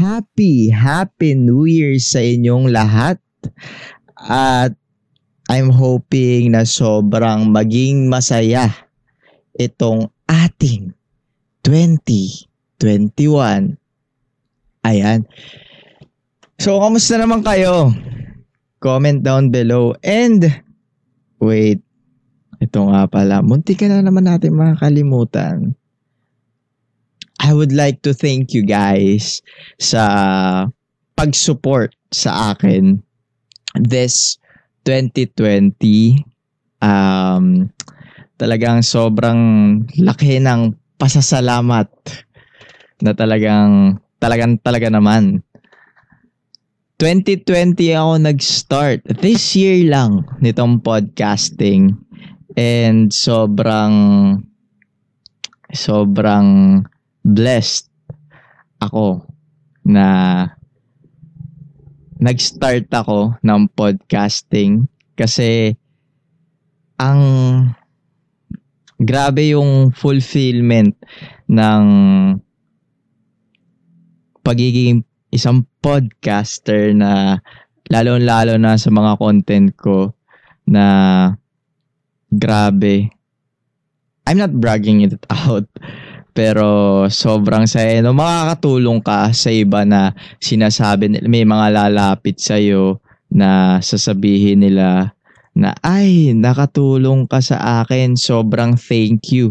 happy, happy New Year sa inyong lahat. At I'm hoping na sobrang maging masaya itong ating 2021. Ayan. So, kamusta naman kayo? Comment down below. And, wait. Ito nga pala. Munti ka na naman natin makakalimutan. I would like to thank you guys sa pag-support sa akin this 2020. Um, talagang sobrang laki ng pasasalamat na talagang talagang talaga naman 2020 ako nag-start. This year lang nitong podcasting. And sobrang sobrang blessed ako na nag-start ako ng podcasting kasi ang grabe yung fulfillment ng pagiging isang podcaster na lalo-lalo na sa mga content ko na grabe. I'm not bragging it out pero sobrang saya. No makakatulong ka sa iba na sinasabi may mga lalapit sa iyo na sasabihin nila na ay nakatulong ka sa akin. Sobrang thank you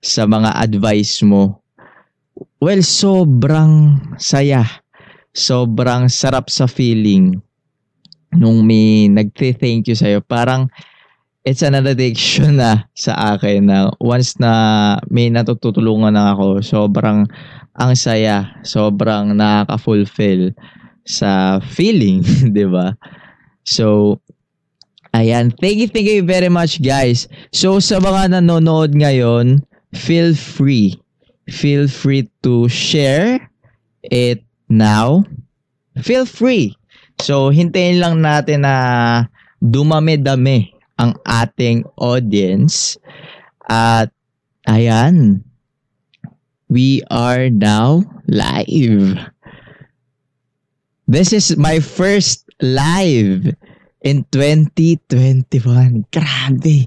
sa mga advice mo. Well sobrang saya. Sobrang sarap sa feeling nung may nagte-thank you sa'yo. Parang it's an addiction na sa akin na once na may natutulungan na ako, sobrang ang saya, sobrang nakaka-fulfill sa feeling, 'di ba? So ayan, thank you, thank you very much guys. So sa mga nanonood ngayon, feel free. Feel free to share it now. Feel free. So hintayin lang natin na dumami-dami ang ating audience. At ayan, we are now live. This is my first live in 2021. Grabe.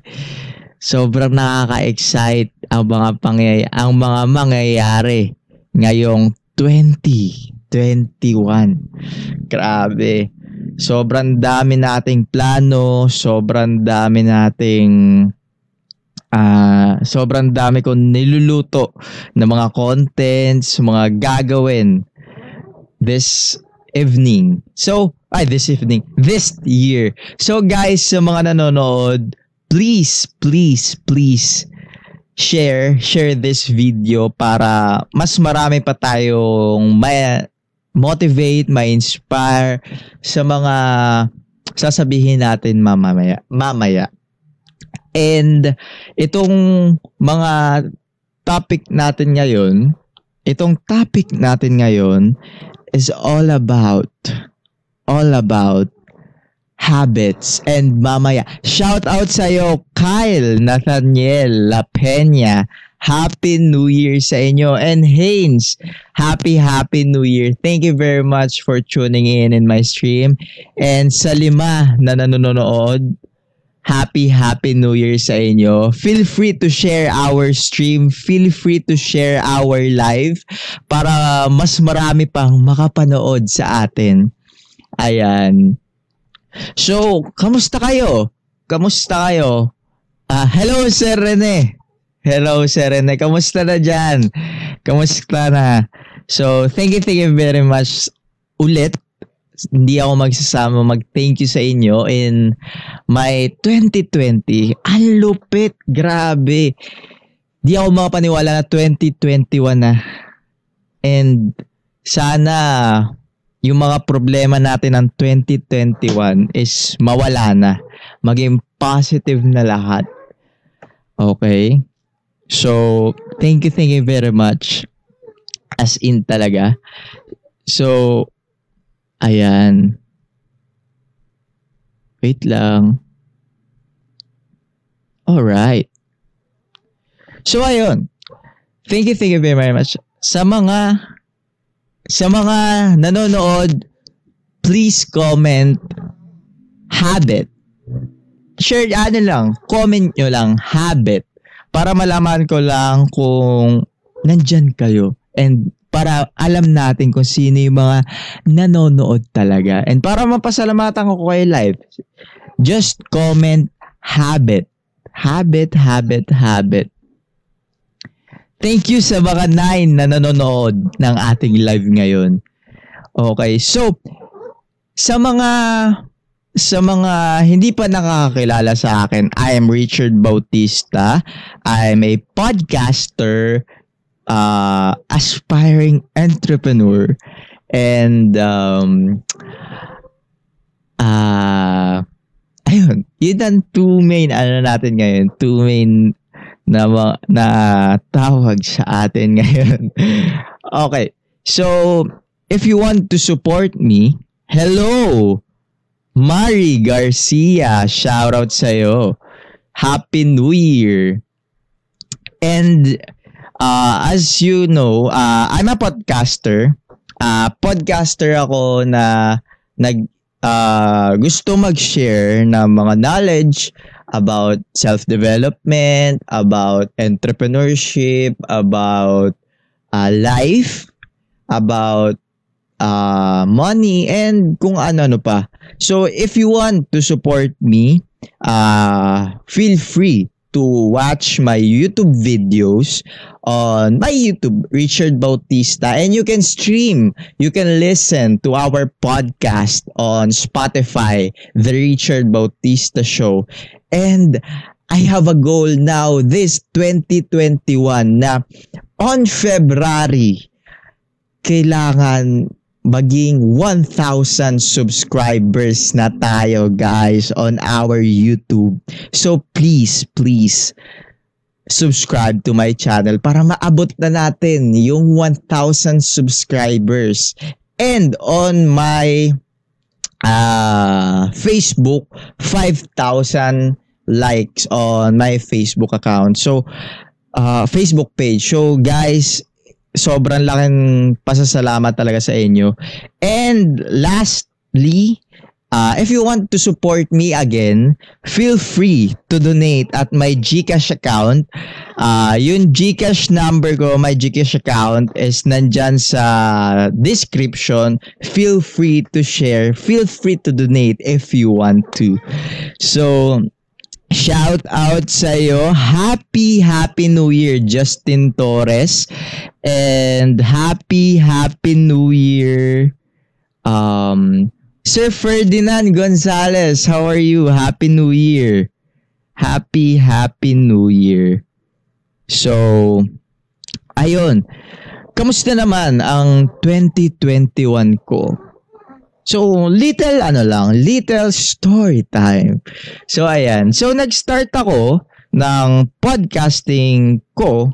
Sobrang nakaka-excite ang mga pangyay ang mga mangyayari ngayong 2021. Grabe sobrang dami nating plano, sobrang dami nating uh, sobrang dami kong niluluto ng mga contents, mga gagawin this evening. So, ay, this evening, this year. So guys, sa mga nanonood, please, please, please, share, share this video para mas marami pa tayong may motivate, ma-inspire sa mga sasabihin natin mamaya. mamaya. And itong mga topic natin ngayon, itong topic natin ngayon is all about all about habits and mamaya. Shout out sa iyo Kyle Nathaniel La Peña Happy New Year sa inyo. And Haynes, happy, happy New Year. Thank you very much for tuning in in my stream. And sa lima na nanonood, happy, happy New Year sa inyo. Feel free to share our stream. Feel free to share our live para mas marami pang makapanood sa atin. Ayan. So, kamusta kayo? Kamusta kayo? Uh, hello, Sir Rene. Hello, Sir Rene. Kamusta na dyan? Kamusta na? So, thank you, thank you very much ulit. Hindi ako magsasama mag-thank you sa inyo in my 2020. Ang lupit. Grabe. Di ako makapaniwala na 2021 na. And sana yung mga problema natin ng 2021 is mawala na. Maging positive na lahat. Okay? So, thank you, thank you very much. As in talaga. So, ayan. Wait lang. Alright. So, ayun. Thank you, thank you very much. Sa mga sa mga nanonood, please comment habit. Share, ano lang, comment nyo lang, habit. Para malaman ko lang kung nandyan kayo. And para alam natin kung sino yung mga nanonood talaga. And para mapasalamatan ko kayo live, just comment habit. Habit, habit, habit. Thank you sa mga nine na nanonood ng ating live ngayon. Okay, so sa mga sa mga hindi pa nakakakilala sa akin, I am Richard Bautista. I am a podcaster, uh, aspiring entrepreneur, and um, uh, ayun, yun ang two main ano natin ngayon, two main na, na tawag sa atin ngayon. okay. So, if you want to support me, hello! Mari Garcia, shout out sa'yo. Happy New Year! And uh, as you know, uh, I'm a podcaster. Uh, podcaster ako na nag uh, gusto mag-share ng mga knowledge about self-development, about entrepreneurship, about uh, life, about uh, money, and kung ano-ano pa. So, if you want to support me, uh, feel free to watch my YouTube videos on my YouTube, Richard Bautista, and you can stream, you can listen to our podcast on Spotify, The Richard Bautista Show. And I have a goal now this 2021 na on February, kailangan maging 1,000 subscribers na tayo guys on our YouTube. So please, please subscribe to my channel para maabot na natin yung 1,000 subscribers. And on my uh, Facebook, 5,000 likes on my Facebook account. So, uh, Facebook page. So, guys, sobrang laking pasasalamat talaga sa inyo. And lastly, uh, if you want to support me again, feel free to donate at my GCash account. Uh, yung GCash number ko, my GCash account is nandyan sa description. Feel free to share. Feel free to donate if you want to. So, Shout out sa iyo. Happy, happy New Year, Justin Torres. And happy, happy New Year, um, Sir Ferdinand Gonzalez. How are you? Happy New Year. Happy, happy New Year. So, ayun. Kamusta naman ang 2021 ko? So, little ano lang, little story time. So, ayan. So, nag-start ako ng podcasting ko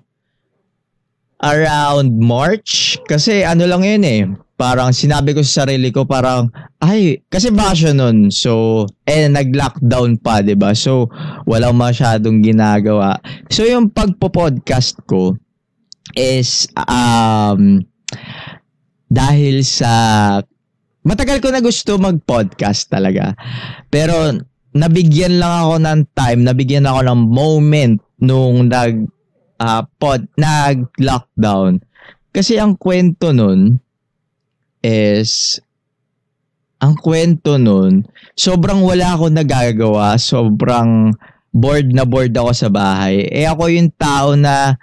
around March. Kasi ano lang yun eh. Parang sinabi ko sa sarili ko parang, ay, kasi bakasyon nun. So, eh, nag-lockdown pa, ba diba? So, walang masyadong ginagawa. So, yung pagpo-podcast ko is, um, dahil sa matagal ko na gusto mag-podcast talaga. Pero nabigyan lang ako ng time, nabigyan ako ng moment nung nag uh, pod nag-lockdown. Kasi ang kwento nun is ang kwento nun, sobrang wala ako nagagawa, sobrang bored na bored ako sa bahay. Eh ako yung tao na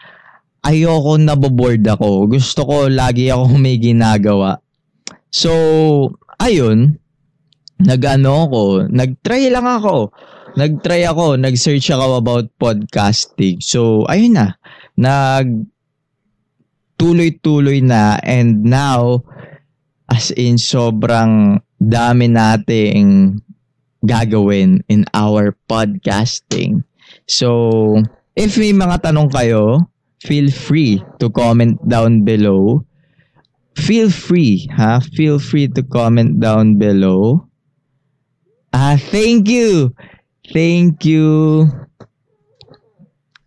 ayoko naboboard ako. Gusto ko lagi ako may ginagawa. So, ayun, nag-ano ako, nag-try lang ako. Nag-try ako, nag-search ako about podcasting. So, ayun na, nag tuloy-tuloy na and now as in sobrang dami nating gagawin in our podcasting. So, if may mga tanong kayo, feel free to comment down below feel free, ha? Feel free to comment down below. Ah, thank you. Thank you.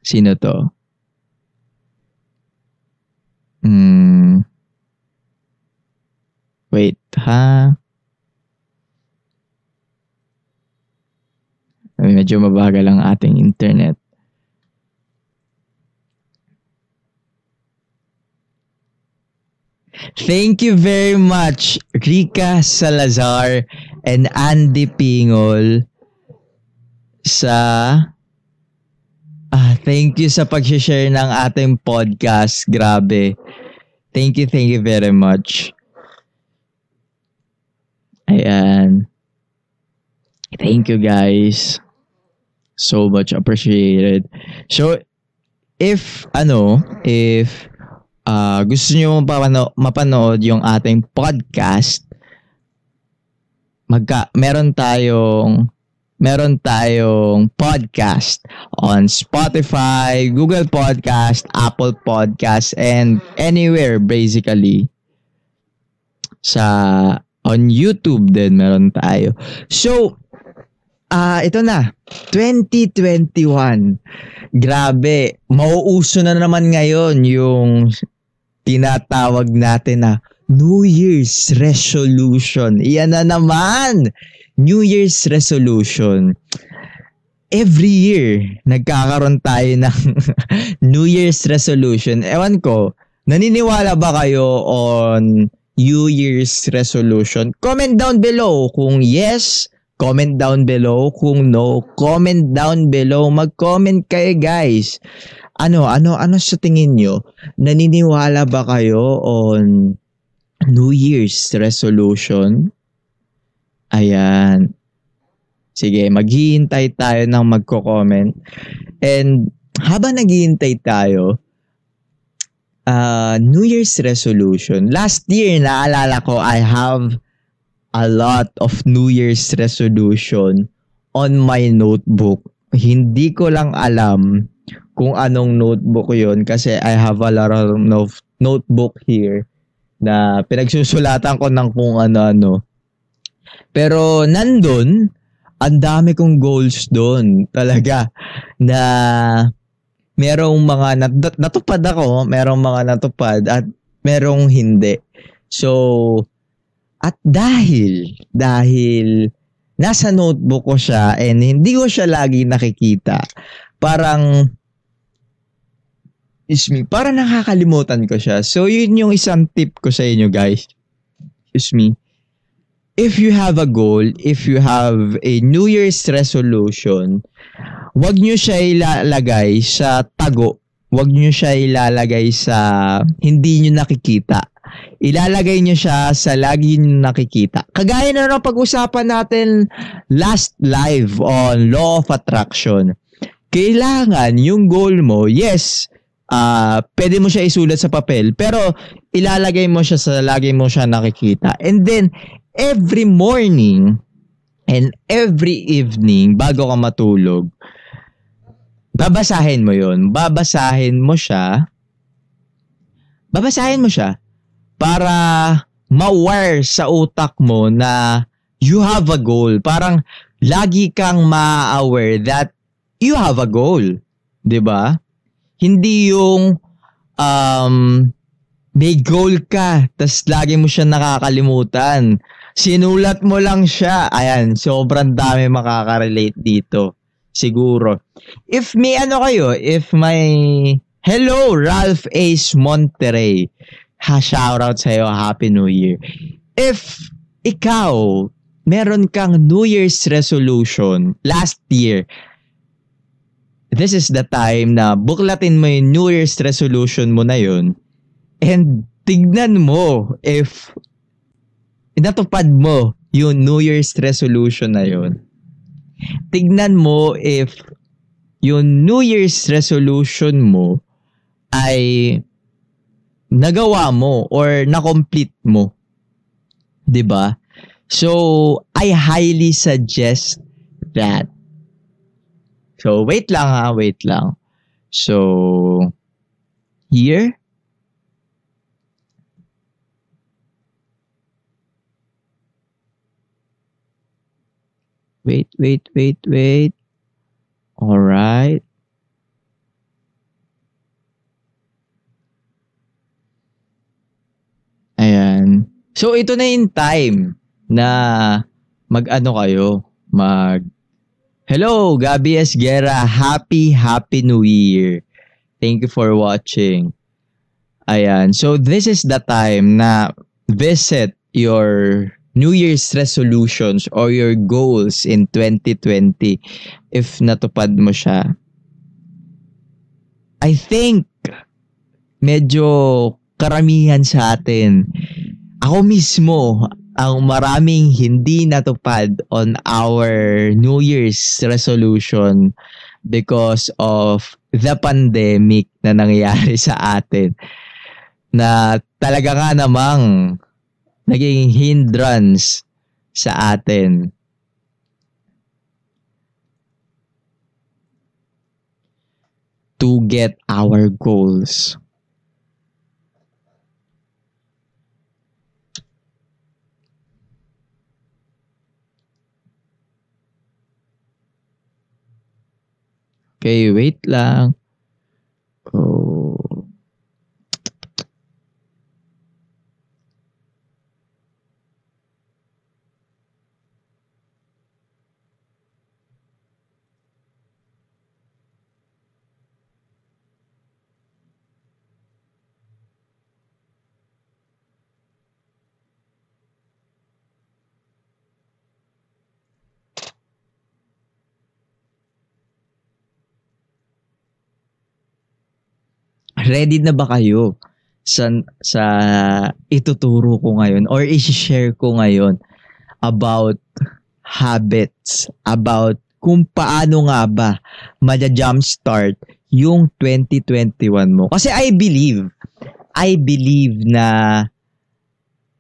Sino to? Hmm. Wait, ha? Medyo mabagal ang ating internet. Thank you very much, Rika Salazar and Andy Pingol sa ah, thank you sa pag-share ng ating podcast. Grabe. Thank you, thank you very much. Ayan. Thank you guys. So much appreciated. So, if, ano, if uh, gusto niyo mapano- mapanood yung ating podcast, magka meron tayong meron tayong podcast on Spotify, Google Podcast, Apple Podcast, and anywhere basically. Sa on YouTube din meron tayo. So, ah uh, ito na, 2021. Grabe, mauuso na naman ngayon yung tinatawag natin na New Year's resolution. Iyan na naman. New Year's resolution. Every year, nagkakaroon tayo ng New Year's resolution. Ewan ko, naniniwala ba kayo on New Year's resolution? Comment down below kung yes, comment down below kung no, comment down below. Mag-comment kayo guys. Ano, ano, ano sa tingin nyo? Naniniwala ba kayo on New Year's resolution. Ayan. Sige, maghihintay tayo ng magko-comment. And habang naghihintay tayo, uh, New Year's resolution. Last year, naalala ko, I have a lot of New Year's resolution on my notebook. Hindi ko lang alam kung anong notebook yon kasi I have a lot of notebook here na pinagsusulatan ko ng kung ano-ano. Pero nandun, ang dami kong goals doon talaga na merong mga nat- natupad ako, merong mga natupad at merong hindi. So, at dahil, dahil nasa notebook ko siya and hindi ko siya lagi nakikita, parang is me. Para nakakalimutan ko siya. So, yun yung isang tip ko sa inyo, guys. Excuse me. If you have a goal, if you have a New Year's resolution, wag nyo siya ilalagay sa tago. Wag nyo siya ilalagay sa hindi nyo nakikita. Ilalagay nyo siya sa lagi nyo nakikita. Kagaya na ng pag-usapan natin last live on Law of Attraction. Kailangan yung goal mo, yes, uh, pwede mo siya isulat sa papel, pero ilalagay mo siya sa lagi mo siya nakikita. And then, every morning and every evening, bago ka matulog, babasahin mo yon Babasahin mo siya. Babasahin mo siya para ma-wire sa utak mo na you have a goal. Parang lagi kang ma-aware that you have a goal. 'Di ba? Hindi yung um, may goal ka, tas lagi mo siya nakakalimutan. Sinulat mo lang siya. Ayan, sobrang dami makaka-relate dito. Siguro. If may ano kayo, if may... Hello, Ralph Ace Monterey. Ha, shoutout sa'yo. Happy New Year. If ikaw, meron kang New Year's resolution last year, this is the time na buklatin mo yung New Year's resolution mo na yun and tignan mo if natupad mo yung New Year's resolution na yun. Tignan mo if yung New Year's resolution mo ay nagawa mo or na-complete mo. 'Di ba? So, I highly suggest that So, wait lang ha, wait lang. So, here. Wait, wait, wait, wait. All right. Ayan. So ito na yung time na mag-ano kayo, mag Hello, Gabi Esguera. Happy, happy New Year. Thank you for watching. Ayan. So, this is the time na visit your New Year's resolutions or your goals in 2020 if natupad mo siya. I think medyo karamihan sa atin. Ako mismo, ang maraming hindi natupad on our New Year's resolution because of the pandemic na nangyayari sa atin na talaga nga namang naging hindrance sa atin. to get our goals. Okay, wait lang. Ready na ba kayo sa, sa ituturo ko ngayon or i-share ko ngayon about habits, about kung paano nga ba ma-jumpstart yung 2021 mo. Kasi I believe, I believe na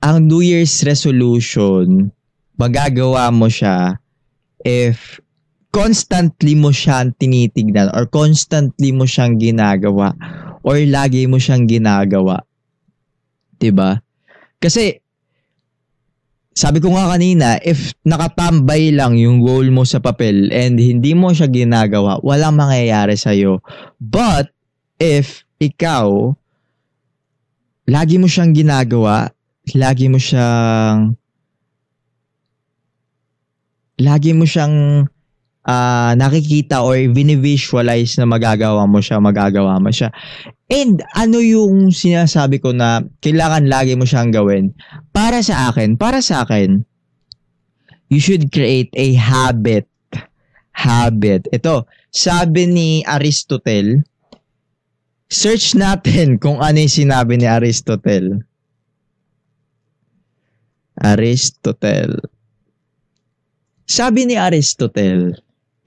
ang New Year's resolution, magagawa mo siya if constantly mo siyang tinitignan or constantly mo siyang ginagawa or lagi mo siyang ginagawa. 'Di ba? Kasi sabi ko nga kanina, if nakatambay lang yung goal mo sa papel and hindi mo siya ginagawa, walang mangyayari sa iyo. But if ikaw lagi mo siyang ginagawa, lagi mo siyang lagi mo siyang uh, nakikita or vini-visualize na magagawa mo siya, magagawa mo siya. And ano yung sinasabi ko na kailangan lagi mo siyang gawin? Para sa akin, para sa akin, you should create a habit. Habit. Ito, sabi ni Aristotle, search natin kung ano yung sinabi ni Aristotle. Aristotle. Sabi ni Aristotle,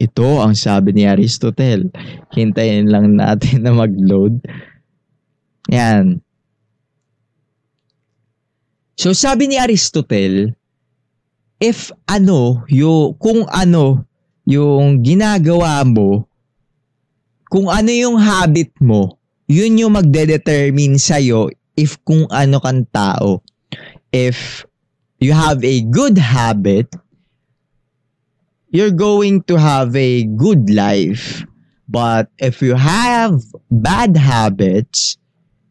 ito ang sabi ni Aristotle. Hintayin lang natin na mag-load. Yan. So sabi ni Aristotle, if ano, yung, kung ano yung ginagawa mo, kung ano yung habit mo, yun yung magde-determine sa'yo if kung ano kang tao. If you have a good habit, you're going to have a good life. But if you have bad habits,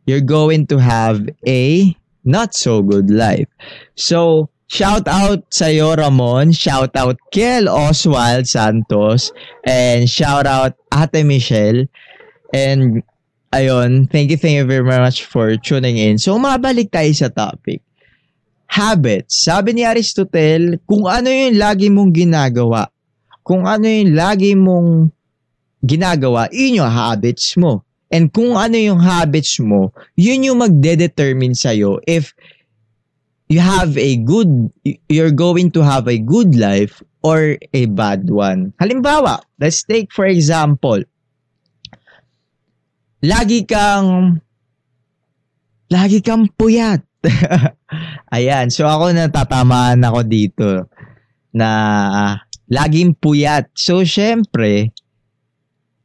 you're going to have a not so good life. So, shout out sa iyo, Ramon. Shout out Kel Oswald Santos. And shout out Ate Michelle. And ayun, thank you, thank you very much for tuning in. So, mabalik tayo sa topic habits. Sabi ni Aristotle, kung ano yung lagi mong ginagawa, kung ano yung lagi mong ginagawa, yun yung habits mo. And kung ano yung habits mo, yun yung magde-determine sa'yo if you have a good, you're going to have a good life or a bad one. Halimbawa, let's take for example, lagi kang, lagi kang puyat. Ayan. So ako natatamaan ako dito na laging puyat. So syempre,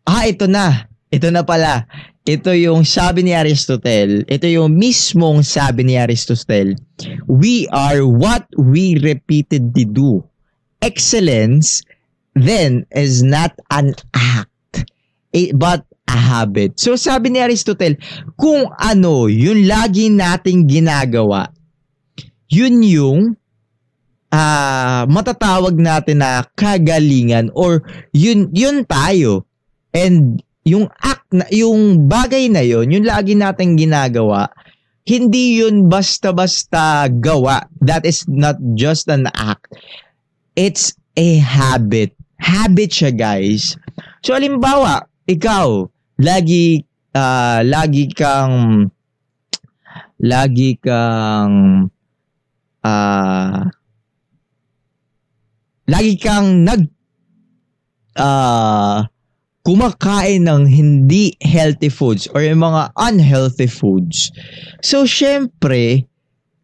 ah ito na. Ito na pala. Ito yung sabi ni Aristotle. Ito yung mismong sabi ni Aristotle. We are what we repeatedly do. Excellence then is not an act, but a habit. So sabi ni Aristotle, kung ano yung lagi nating ginagawa, yun yung uh, matatawag natin na kagalingan or yun yun tayo. And yung act na yung bagay na yun, yung lagi nating ginagawa, hindi yun basta-basta gawa. That is not just an act. It's a habit. Habit siya, guys. So, alimbawa, ikaw, lagi, uh, lagi kang, lagi kang, uh, lagi kang nag, uh, kumakain ng hindi healthy foods or yung mga unhealthy foods. So, syempre,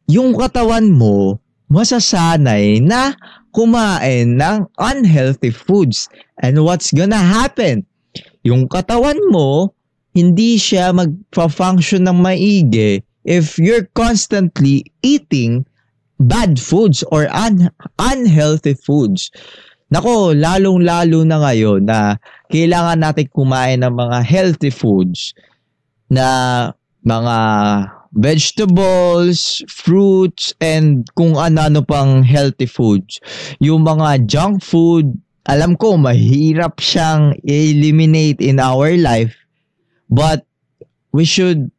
yung katawan mo, masasanay na kumain ng unhealthy foods. And what's gonna happen? Yung katawan mo, hindi siya magpa-function ng maigi if you're constantly eating bad foods or un- unhealthy foods. Nako, lalong-lalo na ngayon na kailangan natin kumain ng mga healthy foods na mga vegetables, fruits, and kung ano-ano pang healthy foods. Yung mga junk food, alam ko mahirap siyang eliminate in our life but we should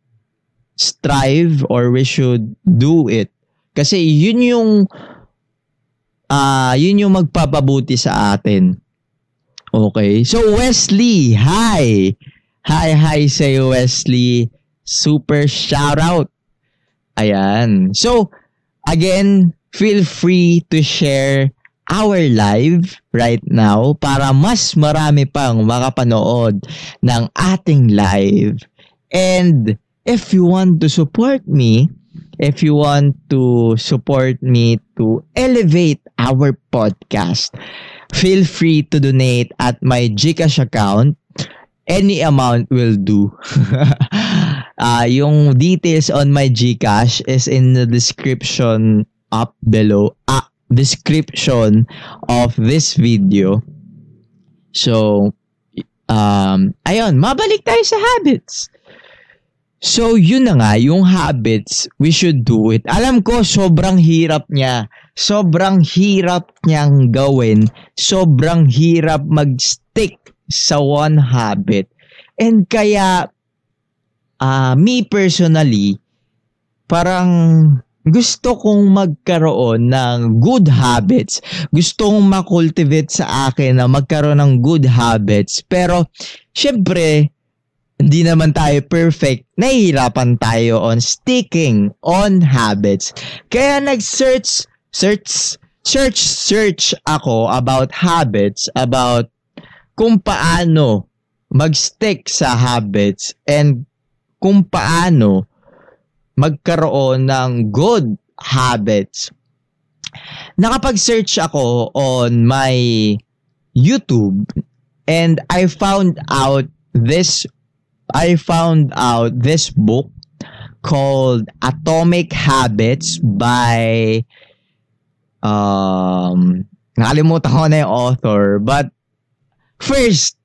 strive or we should do it kasi yun yung uh, yun yung magpapabuti sa atin. Okay. So, Wesley, hi! Hi, hi sa'yo, Wesley. Super shout out. Ayan. So, again, feel free to share our live right now para mas marami pang makapanood ng ating live. And if you want to support me, if you want to support me to elevate our podcast, feel free to donate at my Gcash account. Any amount will do. uh, yung details on my Gcash is in the description up below. Ah, description of this video. So, um, ayun, mabalik tayo sa habits. So, yun na nga, yung habits, we should do it. Alam ko, sobrang hirap niya. Sobrang hirap niyang gawin. Sobrang hirap mag-stick sa one habit. And kaya, uh, me personally, parang gusto kong magkaroon ng good habits. Gusto kong makultivate sa akin na magkaroon ng good habits. Pero, syempre, hindi naman tayo perfect, nahihirapan tayo on sticking on habits. Kaya nag-search, search, search, search ako about habits, about kung paano mag-stick sa habits and kung paano magkaroon ng good habits. Nakapag-search ako on my YouTube and I found out this I found out this book called Atomic Habits by um nakalimutan ko na yung author but first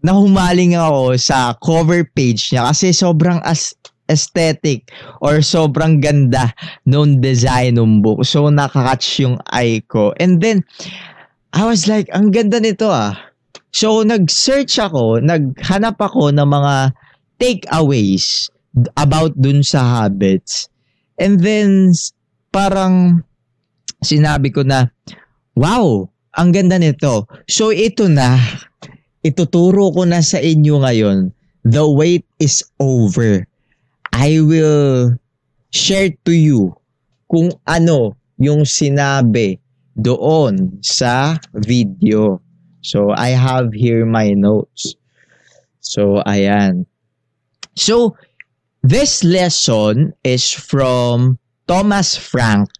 nahumaling ako sa cover page niya kasi sobrang as aesthetic or sobrang ganda nung design ng book. So nakakatch yung eye ko. And then I was like, ang ganda nito ah. So, nag-search ako, naghanap ako ng mga takeaways about dun sa habits. And then, parang sinabi ko na, wow, ang ganda nito. So, ito na, ituturo ko na sa inyo ngayon. The wait is over. I will share to you kung ano yung sinabi doon sa video. So, I have here my notes. So, ayan. So, this lesson is from Thomas Frank.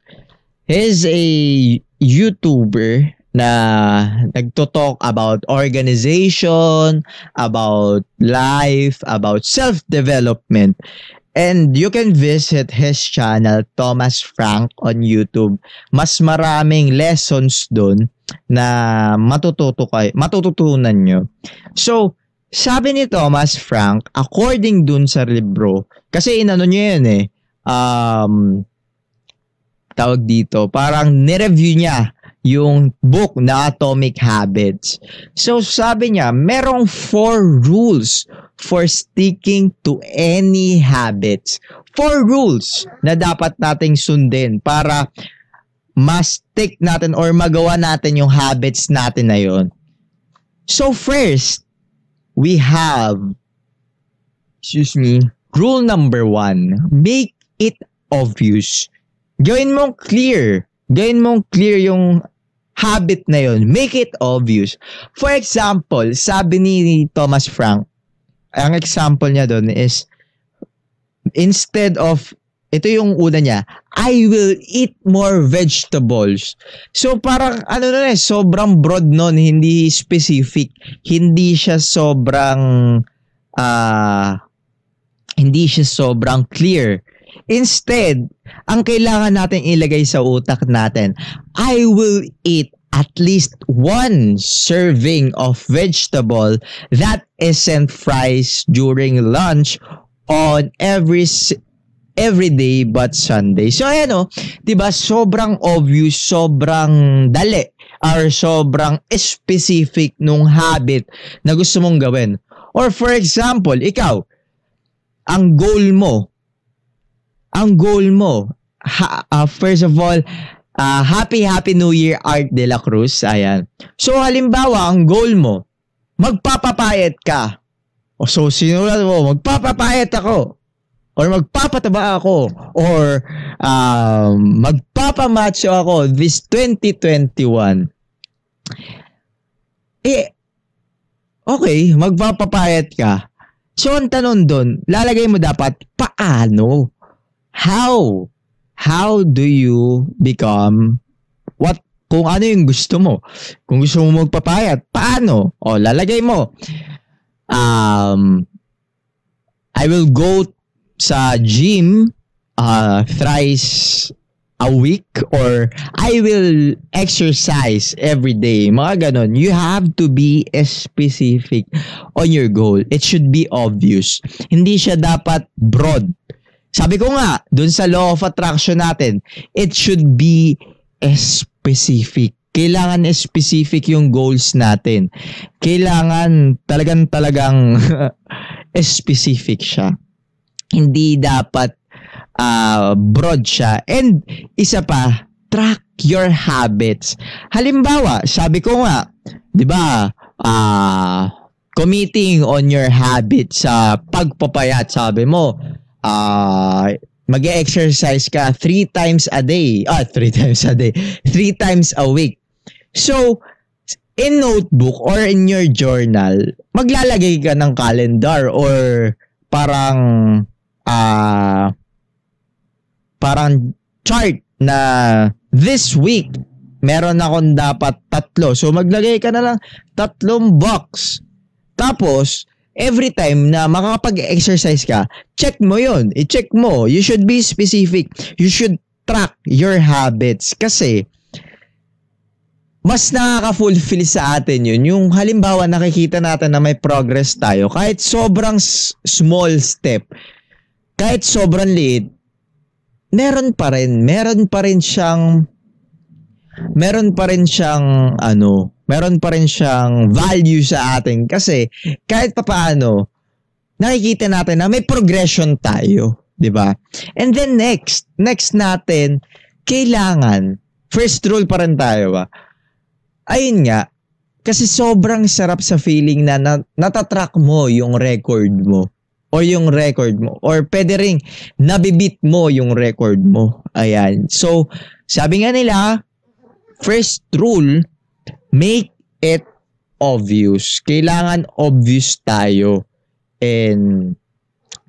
He's a YouTuber na nagto-talk about organization, about life, about self-development. And you can visit his channel, Thomas Frank, on YouTube. Mas maraming lessons doon na matututo kayo, matututunan nyo. So, sabi ni Thomas Frank, according dun sa libro, kasi inano niya yun eh, um, tawag dito, parang nireview niya yung book na Atomic Habits. So sabi niya, merong four rules for sticking to any habits. Four rules na dapat nating sundin para ma-stick natin or magawa natin yung habits natin na yon. So first, we have, excuse me, rule number one, make it obvious. Gawin mong clear. Gawin mong clear yung habit na yon. Make it obvious. For example, sabi ni Thomas Frank, ang example niya doon is, instead of ito yung una niya, I will eat more vegetables. So parang ano na eh, sobrang broad nun, hindi specific. Hindi siya sobrang uh, hindi siya sobrang clear. Instead, ang kailangan natin ilagay sa utak natin, I will eat at least one serving of vegetable that isn't fries during lunch on every every day but Sunday. So ayan o, 'di ba? Sobrang obvious, sobrang dali or sobrang specific nung habit na gusto mong gawin. Or for example, ikaw, ang goal mo, ang goal mo, ha, uh, first of all, uh, Happy Happy New Year Art de la Cruz. Ayan. So halimbawa, ang goal mo, magpapapayat ka. O so sinulat mo, magpapapayat ako or magpapataba ako or um, magpapamacho ako this 2021 eh okay magpapapayat ka so ang tanong doon lalagay mo dapat paano how how do you become what kung ano yung gusto mo kung gusto mo magpapayat paano o lalagay mo um I will go sa gym uh, thrice a week or I will exercise every day. Mga ganon. You have to be specific on your goal. It should be obvious. Hindi siya dapat broad. Sabi ko nga, dun sa law of attraction natin, it should be specific. Kailangan specific yung goals natin. Kailangan talagang talagang specific siya hindi dapat uh, broad siya. And isa pa, track your habits. Halimbawa, sabi ko nga, 'di ba? Uh, committing on your habits sa pagpapayat, sabi mo, uh, mag-exercise ka three times a day. Ah, three times a day. Three times a week. So, in notebook or in your journal, maglalagay ka ng calendar or parang uh, parang chart na this week meron akong dapat tatlo. So maglagay ka na lang tatlong box. Tapos every time na makakapag-exercise ka, check mo 'yon. I-check mo. You should be specific. You should track your habits kasi mas nakaka-fulfill sa atin yun. Yung halimbawa nakikita natin na may progress tayo kahit sobrang small step kahit sobrang liit, meron pa rin, meron pa rin siyang meron pa rin siyang ano, meron pa rin siyang value sa atin kasi kahit papaano nakikita natin na may progression tayo, 'di ba? And then next, next natin kailangan first rule pa rin tayo ba? Ayun nga, kasi sobrang sarap sa feeling na, na natatrack mo yung record mo or yung record mo or pwede ring nabibit mo yung record mo. Ayan. So, sabi nga nila, first rule, make it obvious. Kailangan obvious tayo in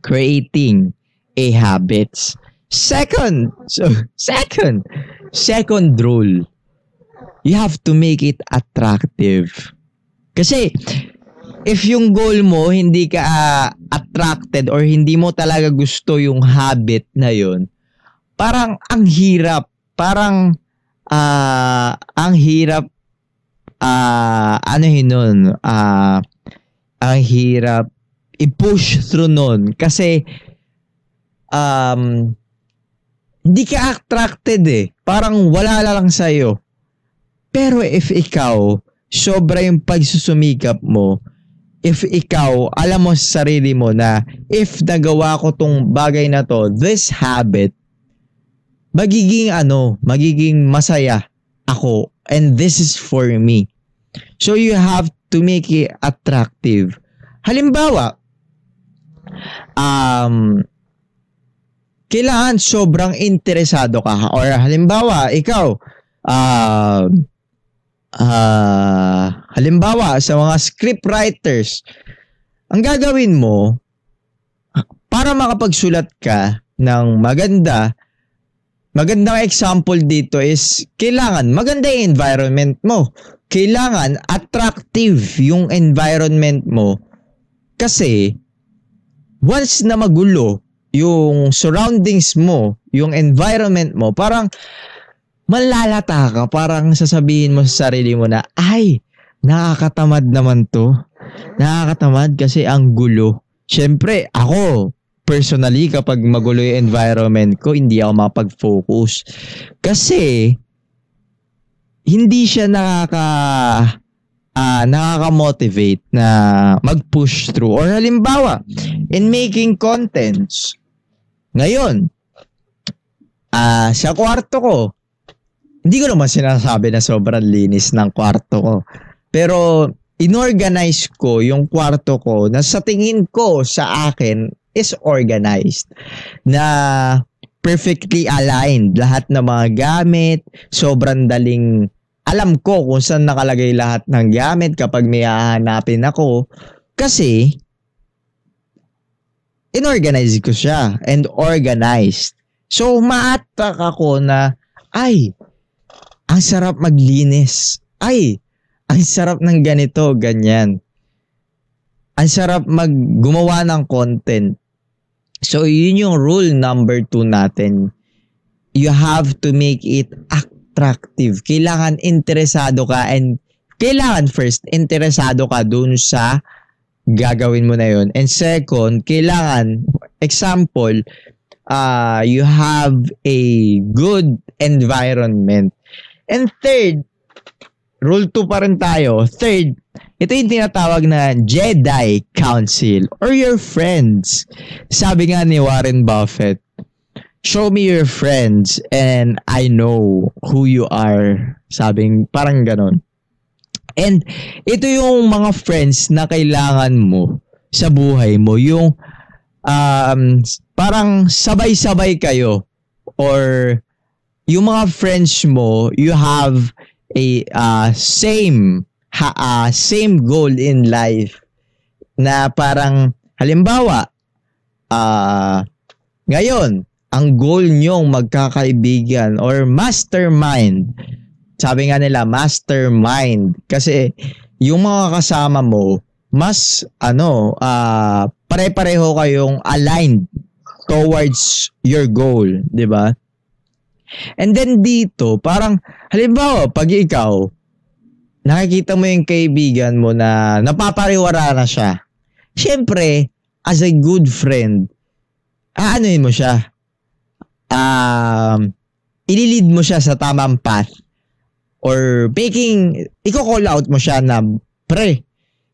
creating a habits. Second, so second, second rule, you have to make it attractive. Kasi if yung goal mo hindi ka uh, attracted or hindi mo talaga gusto yung habit na yun, parang ang hirap, parang uh, ang hirap uh, ano yun nun, uh, ang hirap i-push through nun kasi um, hindi ka attracted eh. Parang wala lang sa'yo. Pero if ikaw, sobra yung pagsusumikap mo, if ikaw, alam mo sa sarili mo na if nagawa ko tong bagay na to, this habit, magiging ano, magiging masaya ako and this is for me. So you have to make it attractive. Halimbawa, um, kailangan sobrang interesado ka. Or halimbawa, ikaw, uh, uh, halimbawa, sa mga script writers, ang gagawin mo, para makapagsulat ka ng maganda, magandang example dito is kailangan maganda yung environment mo. Kailangan attractive yung environment mo kasi once na magulo yung surroundings mo, yung environment mo, parang malalata ka, parang sasabihin mo sa sarili mo na, ay, nakakatamad naman to. Nakakatamad kasi ang gulo. Siyempre, ako, personally, kapag magulo yung environment ko, hindi ako mapag-focus. Kasi, hindi siya nakaka uh, nakaka-motivate na mag-push through. Or halimbawa, in making contents, ngayon, uh, sa kwarto ko, hindi ko naman sinasabi na sobrang linis ng kwarto ko. Pero inorganize ko yung kwarto ko na sa tingin ko sa akin is organized. Na perfectly aligned. Lahat ng mga gamit, sobrang daling alam ko kung saan nakalagay lahat ng gamit kapag may hahanapin ako. Kasi, inorganize ko siya and organized. So, maatak ako na, ay, ang sarap maglinis. Ay, ang sarap ng ganito, ganyan. Ang sarap maggumawa ng content. So, yun yung rule number two natin. You have to make it attractive. Kailangan interesado ka and kailangan first, interesado ka dun sa gagawin mo na yon. And second, kailangan, example, uh, you have a good environment. And third, rule 2 pa rin tayo. Third, ito yung tinatawag na Jedi Council or your friends. Sabi nga ni Warren Buffett, show me your friends and I know who you are. Sabing parang ganon. And ito yung mga friends na kailangan mo sa buhay mo. Yung um, parang sabay-sabay kayo or yung mga friends mo, you have a uh, same ha, uh, same goal in life na parang halimbawa uh, ngayon ang goal nyong magkakaibigan or mastermind sabi nga nila, mastermind. Kasi yung mga kasama mo, mas ano, uh, pare-pareho kayong aligned towards your goal, 'di ba? And then dito, parang halimbawa, pag ikaw nakikita mo yung kaibigan mo na napapariwara na siya. Siyempre, as a good friend, aanoin mo siya. Um, ililid mo siya sa tamang path or making, i-call out mo siya na, pre,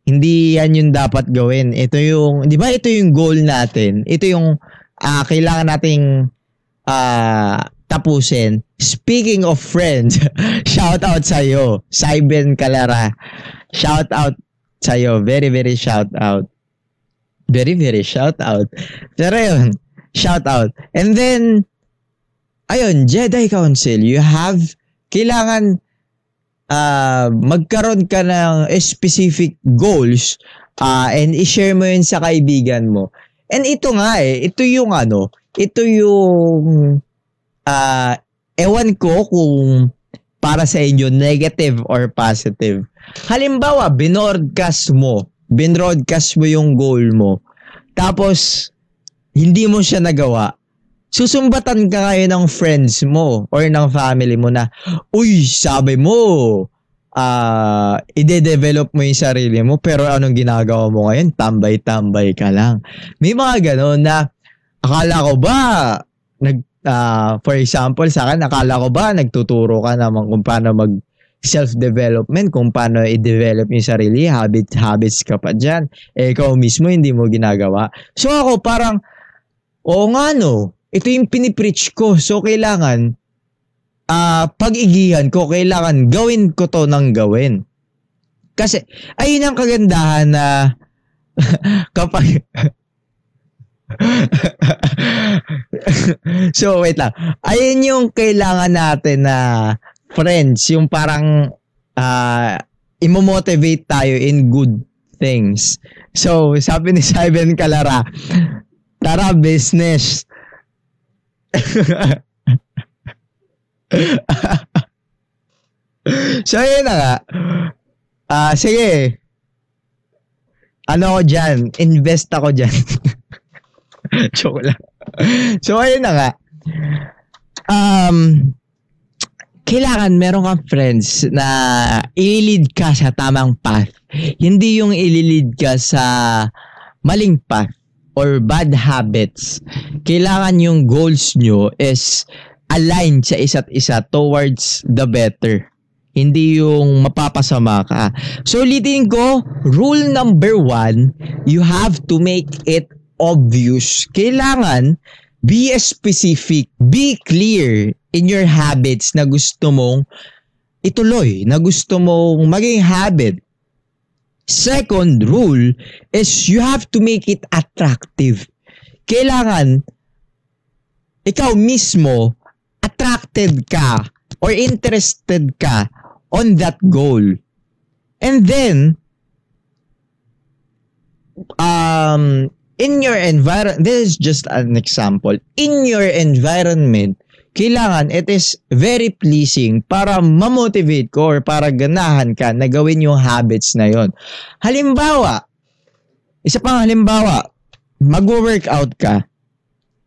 hindi yan yung dapat gawin. Ito yung, di ba ito yung goal natin? Ito yung uh, kailangan nating uh, tapusin. Speaking of friends, shout out sa iyo, Saiben Kalara. Shout out sa iyo, very very shout out. Very very shout out. Pero yun, shout out. And then ayun, Jedi Council, you have kailangan uh, magkaroon ka ng specific goals uh, and i-share mo yun sa kaibigan mo. And ito nga eh, ito yung ano, ito yung uh, ewan ko kung para sa inyo negative or positive. Halimbawa, binroadcast mo, binroadcast mo yung goal mo. Tapos hindi mo siya nagawa susumbatan ka kayo ng friends mo or ng family mo na, uy, sabi mo, uh, ide-develop mo yung sarili mo pero anong ginagawa mo ngayon? Tambay-tambay ka lang. May mga ganon na akala ko ba nag uh, for example, sa akin, nakala ko ba nagtuturo ka naman kung paano mag self-development, kung paano i-develop yung sarili, habit, habits ka pa dyan. Eh, ikaw mismo hindi mo ginagawa. So ako parang, oo nga no, ito yung pinipreach ko. So kailangan, uh, pag-igihan ko, kailangan gawin ko to ng gawin. Kasi, ayun ang kagandahan na kapag so wait lang. Ayun yung kailangan natin na friends, yung parang uh, imo-motivate tayo in good things. So, sabi ni Simon Calara, tara business. So, yun na nga. Ah, uh, sige. Ano ko dyan? Invest ako dyan. Joke lang. So, ayun na nga. Um, kailangan meron kang friends na ililid ka sa tamang path. Hindi yung ililid ka sa maling path or bad habits. Kailangan yung goals nyo is aligned sa isa't isa towards the better. Hindi yung mapapasama ka. So, ulitin ko, rule number one, you have to make it obvious. Kailangan be specific, be clear in your habits na gusto mong ituloy, na gusto mong maging habit. Second rule is you have to make it attractive. Kailangan ikaw mismo attracted ka or interested ka on that goal. And then, um, in your environment, this is just an example. In your environment, kailangan it is very pleasing para ma-motivate ko or para ganahan ka na gawin yung habits na yon. Halimbawa, isa pang halimbawa, mag-workout ka.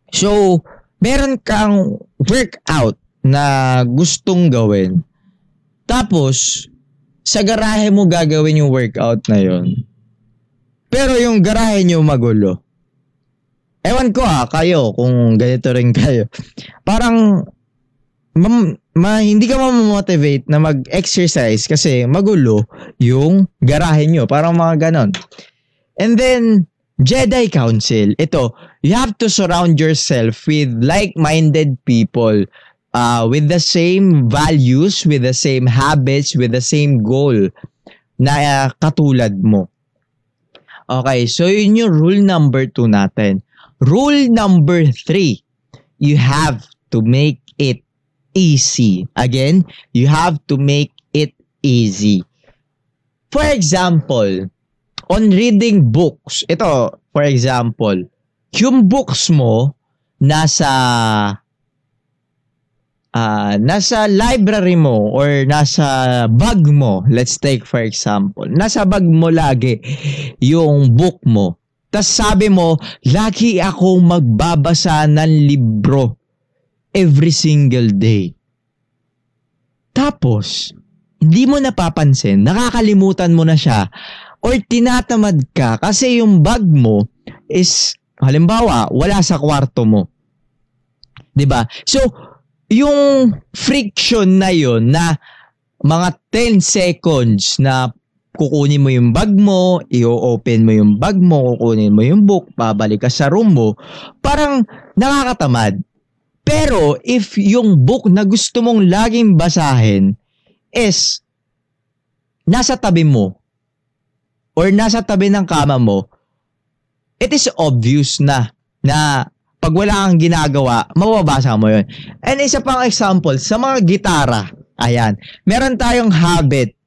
So, meron kang workout na gustong gawin. Tapos, sa garahe mo gagawin yung workout na yon. Pero yung garahe nyo magulo. Ewan ko ah, kayo, kung ganito rin kayo. Parang, mam, ma, hindi ka ma-motivate na mag-exercise kasi magulo yung garahe nyo. Parang mga ganon. And then, Jedi Council. Ito, you have to surround yourself with like-minded people uh, with the same values, with the same habits, with the same goal na uh, katulad mo. Okay, so yun yung rule number two natin. Rule number three, you have to make it easy. Again, you have to make it easy. For example, on reading books, ito, for example, yung books mo nasa uh, nasa library mo or nasa bag mo, let's take for example, nasa bag mo lagi yung book mo. Tapos sabi mo, lagi akong magbabasa ng libro every single day. Tapos, hindi mo napapansin, nakakalimutan mo na siya or tinatamad ka kasi yung bag mo is halimbawa wala sa kwarto mo. 'Di ba? So, yung friction na yon na mga 10 seconds na kukunin mo yung bag mo, i-open mo yung bag mo, kukunin mo yung book, babalik ka sa room mo, parang nakakatamad. Pero if yung book na gusto mong laging basahin is nasa tabi mo or nasa tabi ng kama mo, it is obvious na na pag wala kang ginagawa, mababasa mo yun. And isa pang example, sa mga gitara, ayan, meron tayong habit.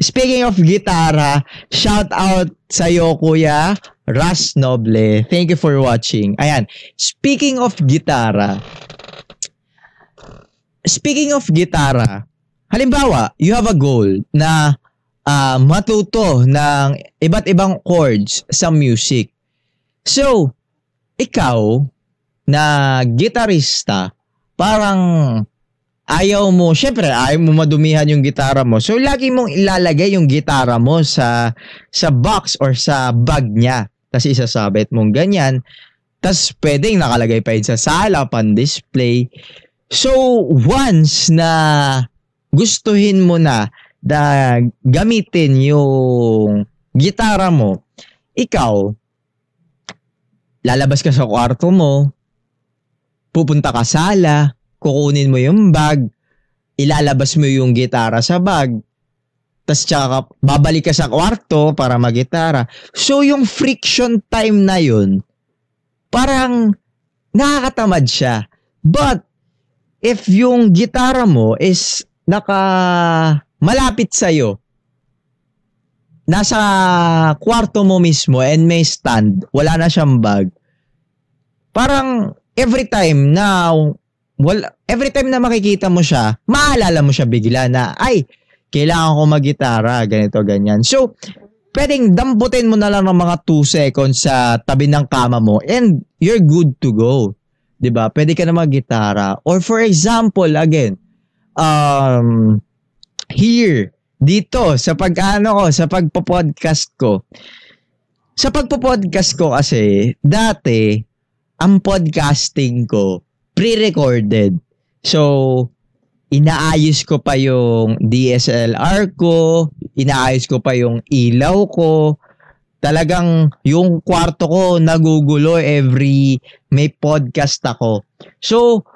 Speaking of gitara, shout out sa iyo, Kuya Ras Noble. Thank you for watching. Ayan, speaking of gitara, speaking of gitara, halimbawa, you have a goal na uh, matuto ng iba't ibang chords sa music. So, ikaw, na gitarista, parang ayaw mo, syempre ayaw mo madumihan yung gitara mo. So lagi mong ilalagay yung gitara mo sa sa box or sa bag niya. Tapos isasabit mong ganyan. tas pwedeng nakalagay pa yun sa sala, pan display. So, once na gustuhin mo na na gamitin yung gitara mo, ikaw, lalabas ka sa kwarto mo, pupunta ka sala, kukunin mo yung bag, ilalabas mo yung gitara sa bag, tas tsaka babalik ka sa kwarto para magitara. So yung friction time na yun, parang nakakatamad siya. But if yung gitara mo is naka malapit sa iyo, nasa kwarto mo mismo and may stand, wala na siyang bag. Parang every time na well, every time na makikita mo siya, maalala mo siya bigla na ay kailangan ko magitara, ganito ganyan. So, pwedeng damputin mo na lang ng mga 2 seconds sa tabi ng kama mo and you're good to go. 'Di ba? Pwede ka na maggitara. Or for example, again, um here dito sa pag-ano ko, sa pagpo-podcast ko. Sa pagpo-podcast ko kasi dati ang podcasting ko pre-recorded. So inaayos ko pa yung DSLR ko, inaayos ko pa yung ilaw ko. Talagang yung kwarto ko nagugulo every may podcast ako. So,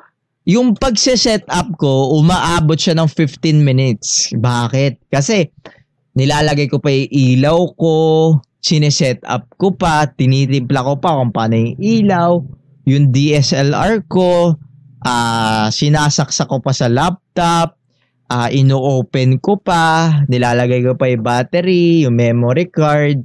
yung pagse-set up ko, umaabot siya ng 15 minutes. Bakit? Kasi nilalagay ko pa yung ilaw ko, sineset up ko pa, tinitimpla ko pa kung paano yung ilaw, yung DSLR ko, uh, sinasaksak ko pa sa laptop, uh, ino-open ko pa, nilalagay ko pa yung battery, yung memory card,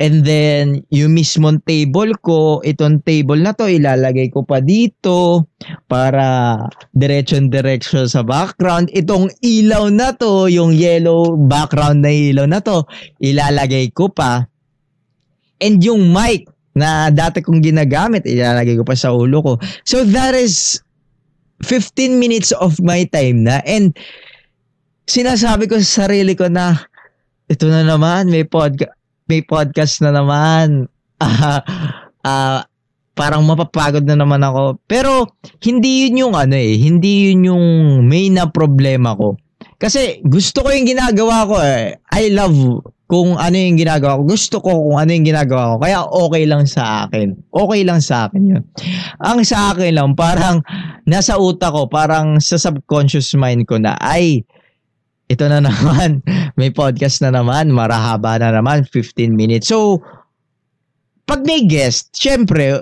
And then, yung mismong table ko, itong table na to, ilalagay ko pa dito para direction-direction sa background. Itong ilaw na to, yung yellow background na ilaw na to, ilalagay ko pa. And yung mic na dati kong ginagamit, ilalagay ko pa sa ulo ko. So that is 15 minutes of my time na. And sinasabi ko sa sarili ko na, ito na naman, may podcast may podcast na naman. Uh, uh, parang mapapagod na naman ako. Pero hindi yun yung ano eh, hindi yun yung main na problema ko. Kasi gusto ko yung ginagawa ko eh. I love kung ano yung ginagawa ko. Gusto ko kung ano yung ginagawa ko. Kaya okay lang sa akin. Okay lang sa akin yun. Ang sa akin lang, parang nasa utak ko, parang sa subconscious mind ko na, ay, ito na naman, may podcast na naman, marahaba na naman, 15 minutes. So, pag may guest, syempre,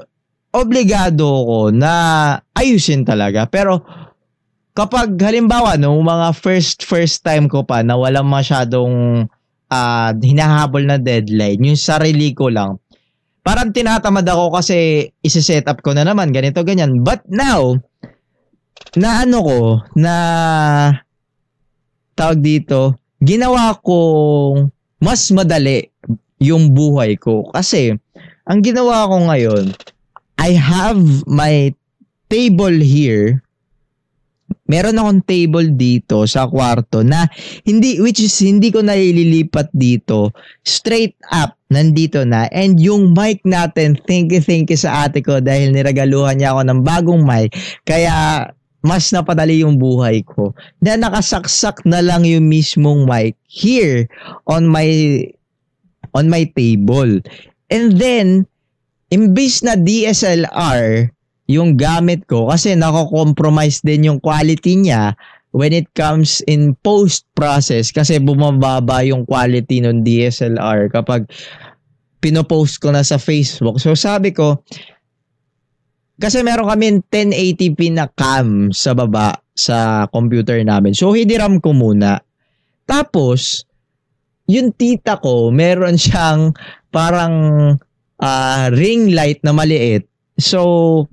obligado ko na ayusin talaga. Pero, kapag halimbawa, no, mga first, first time ko pa na walang masyadong uh, hinahabol na deadline, yung sarili ko lang, parang tinatamad ako kasi isi-set up ko na naman, ganito, ganyan. But now, na ano ko, na tawag dito, ginawa kong mas madali yung buhay ko. Kasi, ang ginawa ko ngayon, I have my table here. Meron akong table dito sa kwarto na hindi which is hindi ko naililipat dito. Straight up nandito na and yung mic natin, thank you thank you sa ate ko dahil niragaluhan niya ako ng bagong mic. Kaya mas napadali yung buhay ko. Na nakasaksak na lang yung mismong mic here on my on my table. And then, imbis na DSLR yung gamit ko kasi nako-compromise din yung quality niya when it comes in post-process kasi bumababa yung quality ng DSLR kapag pinopost ko na sa Facebook. So sabi ko, kasi meron kami 1080p na cam sa baba sa computer namin. So, hidiram ko muna. Tapos, yung tita ko, meron siyang parang uh, ring light na maliit. So,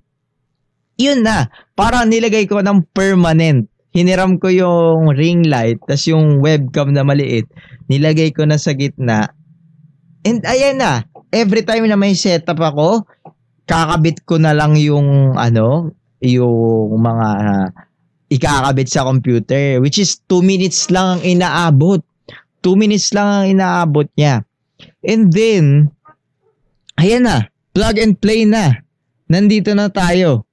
yun na. Parang nilagay ko ng permanent. Hiniram ko yung ring light, tas yung webcam na maliit, nilagay ko na sa gitna. And ayan na, every time na may setup ako, kakabit ko na lang yung ano, yung mga uh, ikakabit sa computer which is 2 minutes lang ang inaabot. 2 minutes lang ang inaabot niya. And then ayan na, plug and play na. nandito na tayo.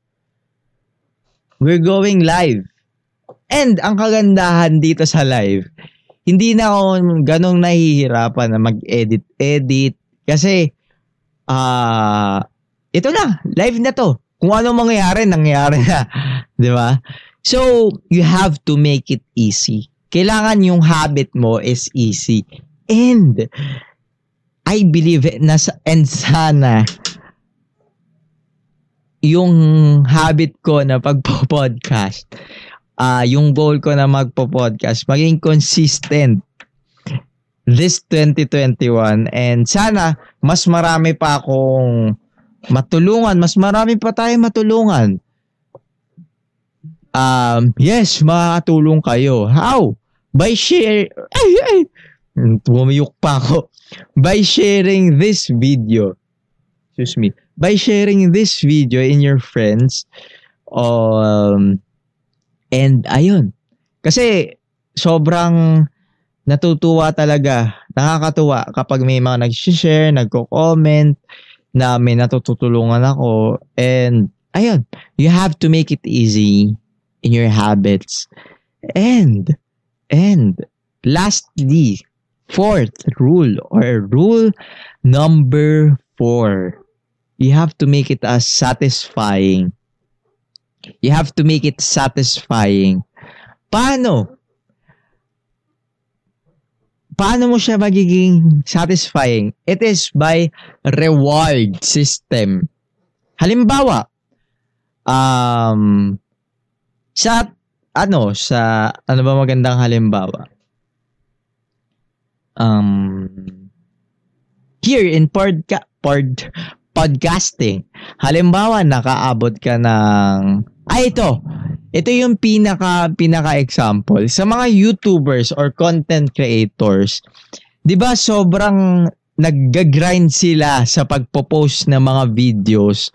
We're going live. And ang kagandahan dito sa live, hindi na ako ganong nahihirapan na mag-edit-edit kasi ah uh, ito na, live na to. Kung ano mangyayari, nangyayari na. 'Di ba? So, you have to make it easy. Kailangan yung habit mo is easy. And I believe na and sana yung habit ko na pagpo-podcast, uh, yung goal ko na magpo-podcast, maging consistent this 2021 and sana mas marami pa akong matulungan, mas marami pa tayo matulungan. Um, yes, makatulong kayo. How? By share ay ay tumiyok pa ako. By sharing this video. Excuse me. By sharing this video in your friends um and ayun. Kasi sobrang natutuwa talaga nakakatuwa kapag may mga nag-share nagko-comment na may natutulungan ako. And ayun you have to make it easy in your habits. And and lastly fourth rule or rule number four you have to make it as satisfying. You have to make it satisfying. Paano? Paano mo siya magiging satisfying? It is by reward system. Halimbawa, um, sa, ano, sa, ano ba magandang halimbawa? Um, here in podca, pod, podcasting. Halimbawa, nakaabot ka ng ay ito. Ito yung pinaka pinaka example sa mga YouTubers or content creators. 'Di ba sobrang nagga-grind sila sa pagpo-post ng mga videos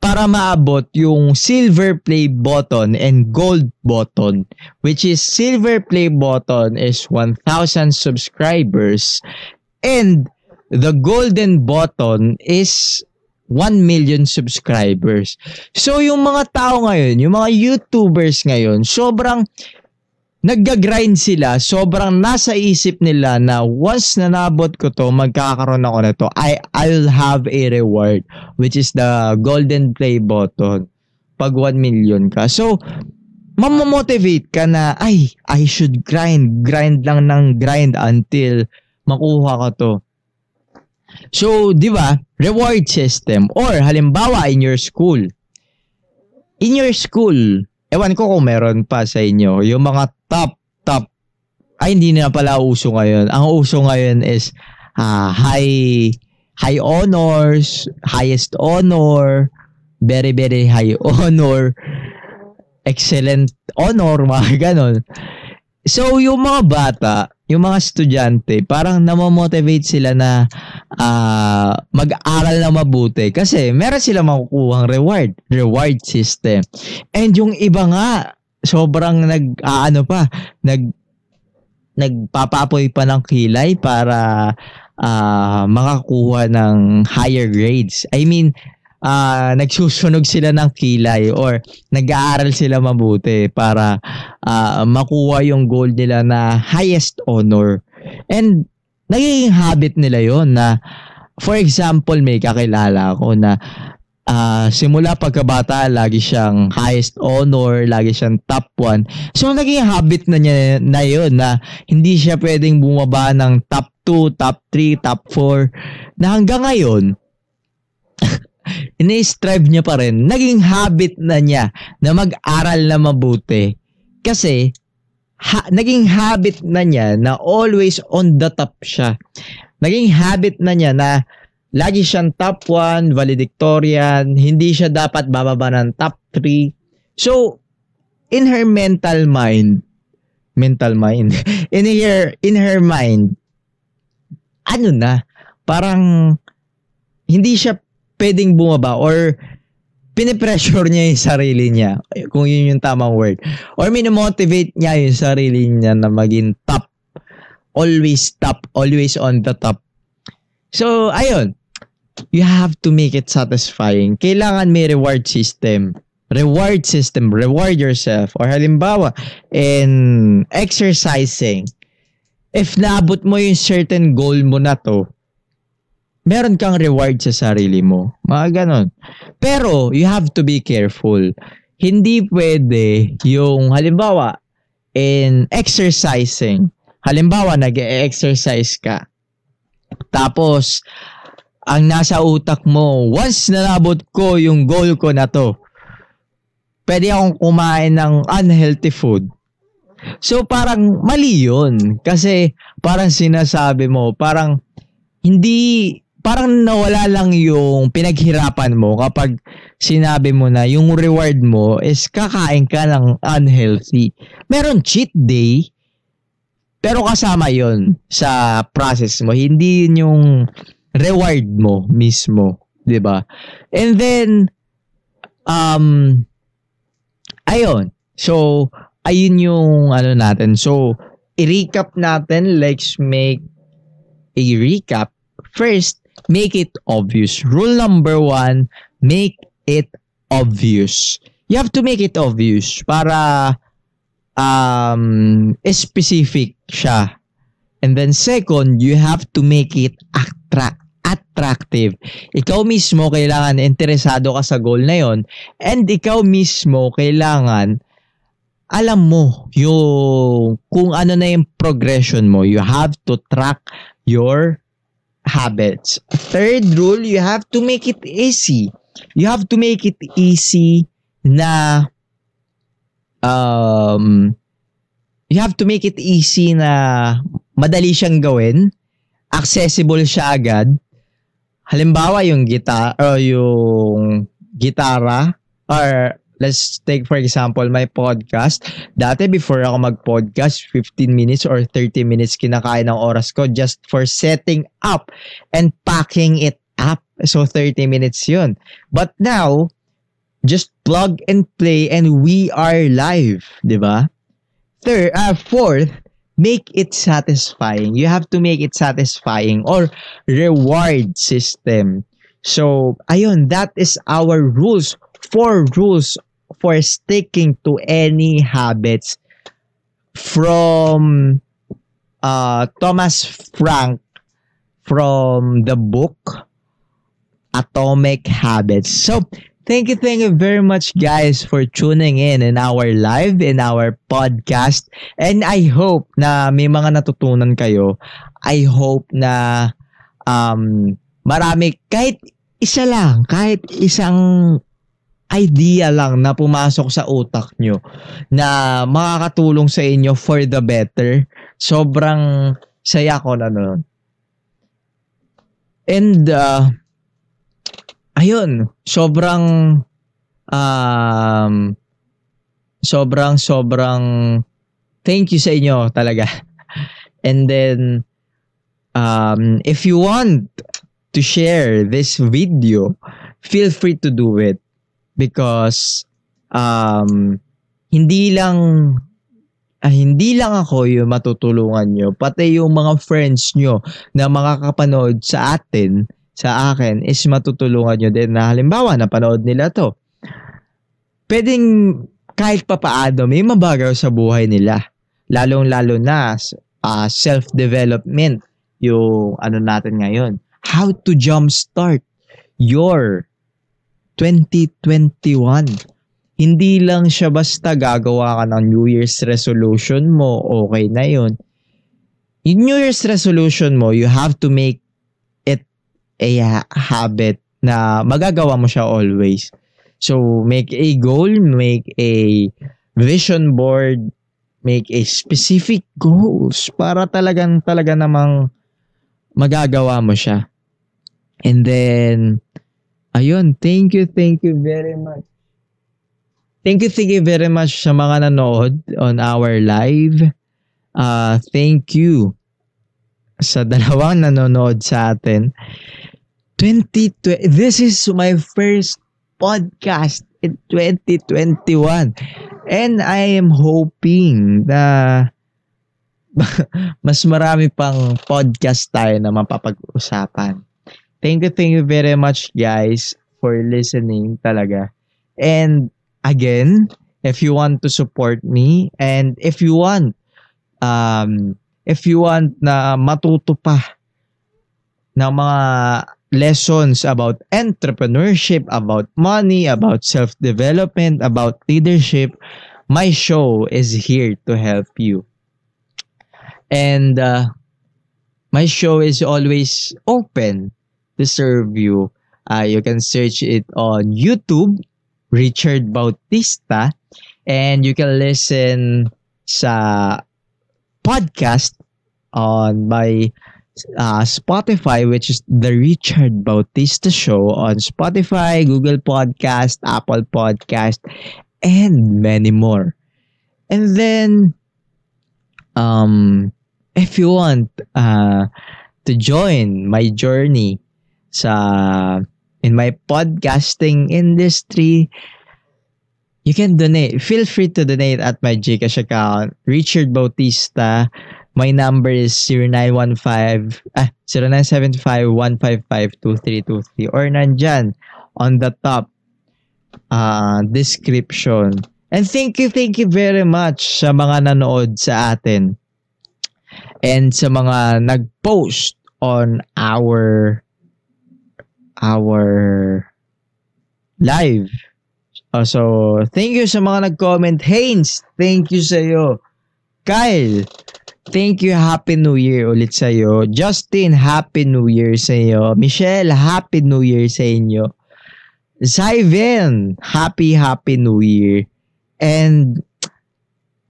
para maabot yung silver play button and gold button which is silver play button is 1000 subscribers and the golden button is 1 million subscribers. So yung mga tao ngayon, yung mga YouTubers ngayon, sobrang nagga-grind sila, sobrang nasa isip nila na once na nabot ko to, magkakaroon ako na to, I, I'll have a reward, which is the golden play button pag 1 million ka. So, mamomotivate ka na, ay, I should grind, grind lang ng grind until makuha ko to. So, di ba, reward system or halimbawa in your school. In your school, ewan ko kung meron pa sa inyo, yung mga top, top, ay hindi na pala uso ngayon. Ang uso ngayon is uh, high, high honors, highest honor, very, very high honor, excellent honor, mga ganon. So, yung mga bata, yung mga estudyante, parang namomotivate sila na uh, mag-aral na mabuti kasi meron sila makukuhang reward, reward system. And yung iba nga, sobrang nag, uh, ano pa, nag, nagpapapoy pa ng kilay para uh, makakuha ng higher grades. I mean, uh, nagsusunog sila ng kilay or nag-aaral sila mabuti para uh, makuha yung goal nila na highest honor. And nagiging habit nila yon na for example may kakilala ako na uh, simula pagkabata lagi siyang highest honor, lagi siyang top 1. So naging habit na niya na yun na hindi siya pwedeng bumaba ng top 2, top 3, top 4 na hanggang ngayon ini-strive niya pa rin, naging habit na niya na mag-aral na mabuti. Kasi, ha, naging habit na niya na always on the top siya. Naging habit na niya na lagi siyang top 1, valedictorian, hindi siya dapat bababa ng top 3. So, in her mental mind, mental mind, in her, in her mind, ano na, parang hindi siya pwedeng bumaba or pinipressure niya yung sarili niya, kung yun yung tamang word. Or minomotivate niya yung sarili niya na maging top. Always top. Always on the top. So, ayun. you have to make it satisfying. Kailangan may reward system. Reward system, reward yourself. Or halimbawa, in exercising, if naabot mo yung certain goal mo na to, meron kang reward sa sarili mo. Mga ganon. Pero, you have to be careful. Hindi pwede yung, halimbawa, in exercising, halimbawa, nag-exercise ka, tapos, ang nasa utak mo, once nalabot ko yung goal ko na to, pwede akong kumain ng unhealthy food. So parang mali yun. Kasi parang sinasabi mo, parang hindi, parang nawala lang yung pinaghirapan mo kapag sinabi mo na yung reward mo is kakain ka ng unhealthy. Meron cheat day, pero kasama yon sa process mo. Hindi yun yung reward mo mismo, 'di ba? And then um ayun. So ayun yung ano natin. So i-recap natin, let's make a recap. First, make it obvious. Rule number one, make it obvious. You have to make it obvious para um specific siya. And then second, you have to make it attract attractive. Ikaw mismo kailangan interesado ka sa goal na yon and ikaw mismo kailangan alam mo yung kung ano na yung progression mo. You have to track your habits. Third rule, you have to make it easy. You have to make it easy na um you have to make it easy na madali siyang gawin, accessible siya agad. Halimbawa yung gita or yung gitara or let's take for example my podcast. Dati before ako mag-podcast, 15 minutes or 30 minutes kinakain ng oras ko just for setting up and packing it up. So 30 minutes yun. But now, just plug and play and we are live, 'di ba? Third, uh, fourth, make it satisfying. You have to make it satisfying or reward system. So, ayun, that is our rules. Four rules for sticking to any habits from uh, Thomas Frank from the book Atomic Habits. So, Thank you, thank you very much, guys, for tuning in in our live, in our podcast. And I hope na may mga natutunan kayo. I hope na um, marami, kahit isa lang, kahit isang idea lang na pumasok sa utak nyo na makakatulong sa inyo for the better. Sobrang saya ko na nun. And uh, ayun, sobrang um, sobrang sobrang thank you sa inyo talaga. And then um, if you want to share this video, feel free to do it because um, hindi lang ah, hindi lang ako yung matutulungan nyo, pati yung mga friends nyo na makakapanood sa atin sa akin is matutulungan nyo din na halimbawa napanood nila to. Pwedeng kahit papaano may mabagaw sa buhay nila. Lalong-lalo na uh, self-development yung ano natin ngayon. How to jumpstart your 2021. Hindi lang siya basta gagawa ka ng New Year's resolution mo, okay na yun. Yung New Year's resolution mo, you have to make a habit na magagawa mo siya always. So, make a goal, make a vision board, make a specific goals para talagang talaga namang magagawa mo siya. And then, ayun, thank you, thank you very much. Thank you, thank you very much sa mga nanood on our live. Uh, thank you sa dalawang nanonood sa atin. 2020, this is my first podcast in 2021. And I am hoping na mas marami pang podcast tayo na mapapag-usapan. Thank you, thank you very much guys for listening talaga. And again, if you want to support me and if you want um if you want na matuto pa ng mga lessons about entrepreneurship, about money, about self-development, about leadership, my show is here to help you. And uh, my show is always open to serve you. Uh, you can search it on YouTube, Richard Bautista, and you can listen sa podcast on my uh, Spotify, which is the Richard Bautista Show on Spotify, Google Podcast, Apple Podcast, and many more. And then, um, if you want uh, to join my journey sa in my podcasting industry, you can donate. Feel free to donate at my Gcash account, Richard Bautista. My number is 0915 ah 0975-155-2323 or nandyan on the top uh, description. And thank you, thank you very much sa mga nanood sa atin and sa mga nag-post on our our live. Uh, so, thank you sa mga nag-comment. Haynes, thank you sa iyo. Kyle, thank you. Happy New Year ulit sa iyo. Justin, Happy New Year sa iyo. Michelle, Happy New Year sa inyo. Zyven, Happy Happy New Year. And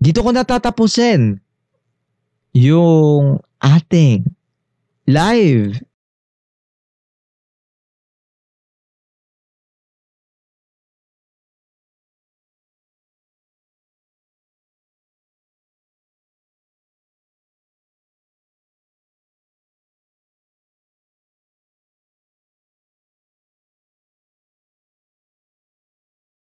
dito ko natatapusin yung ating live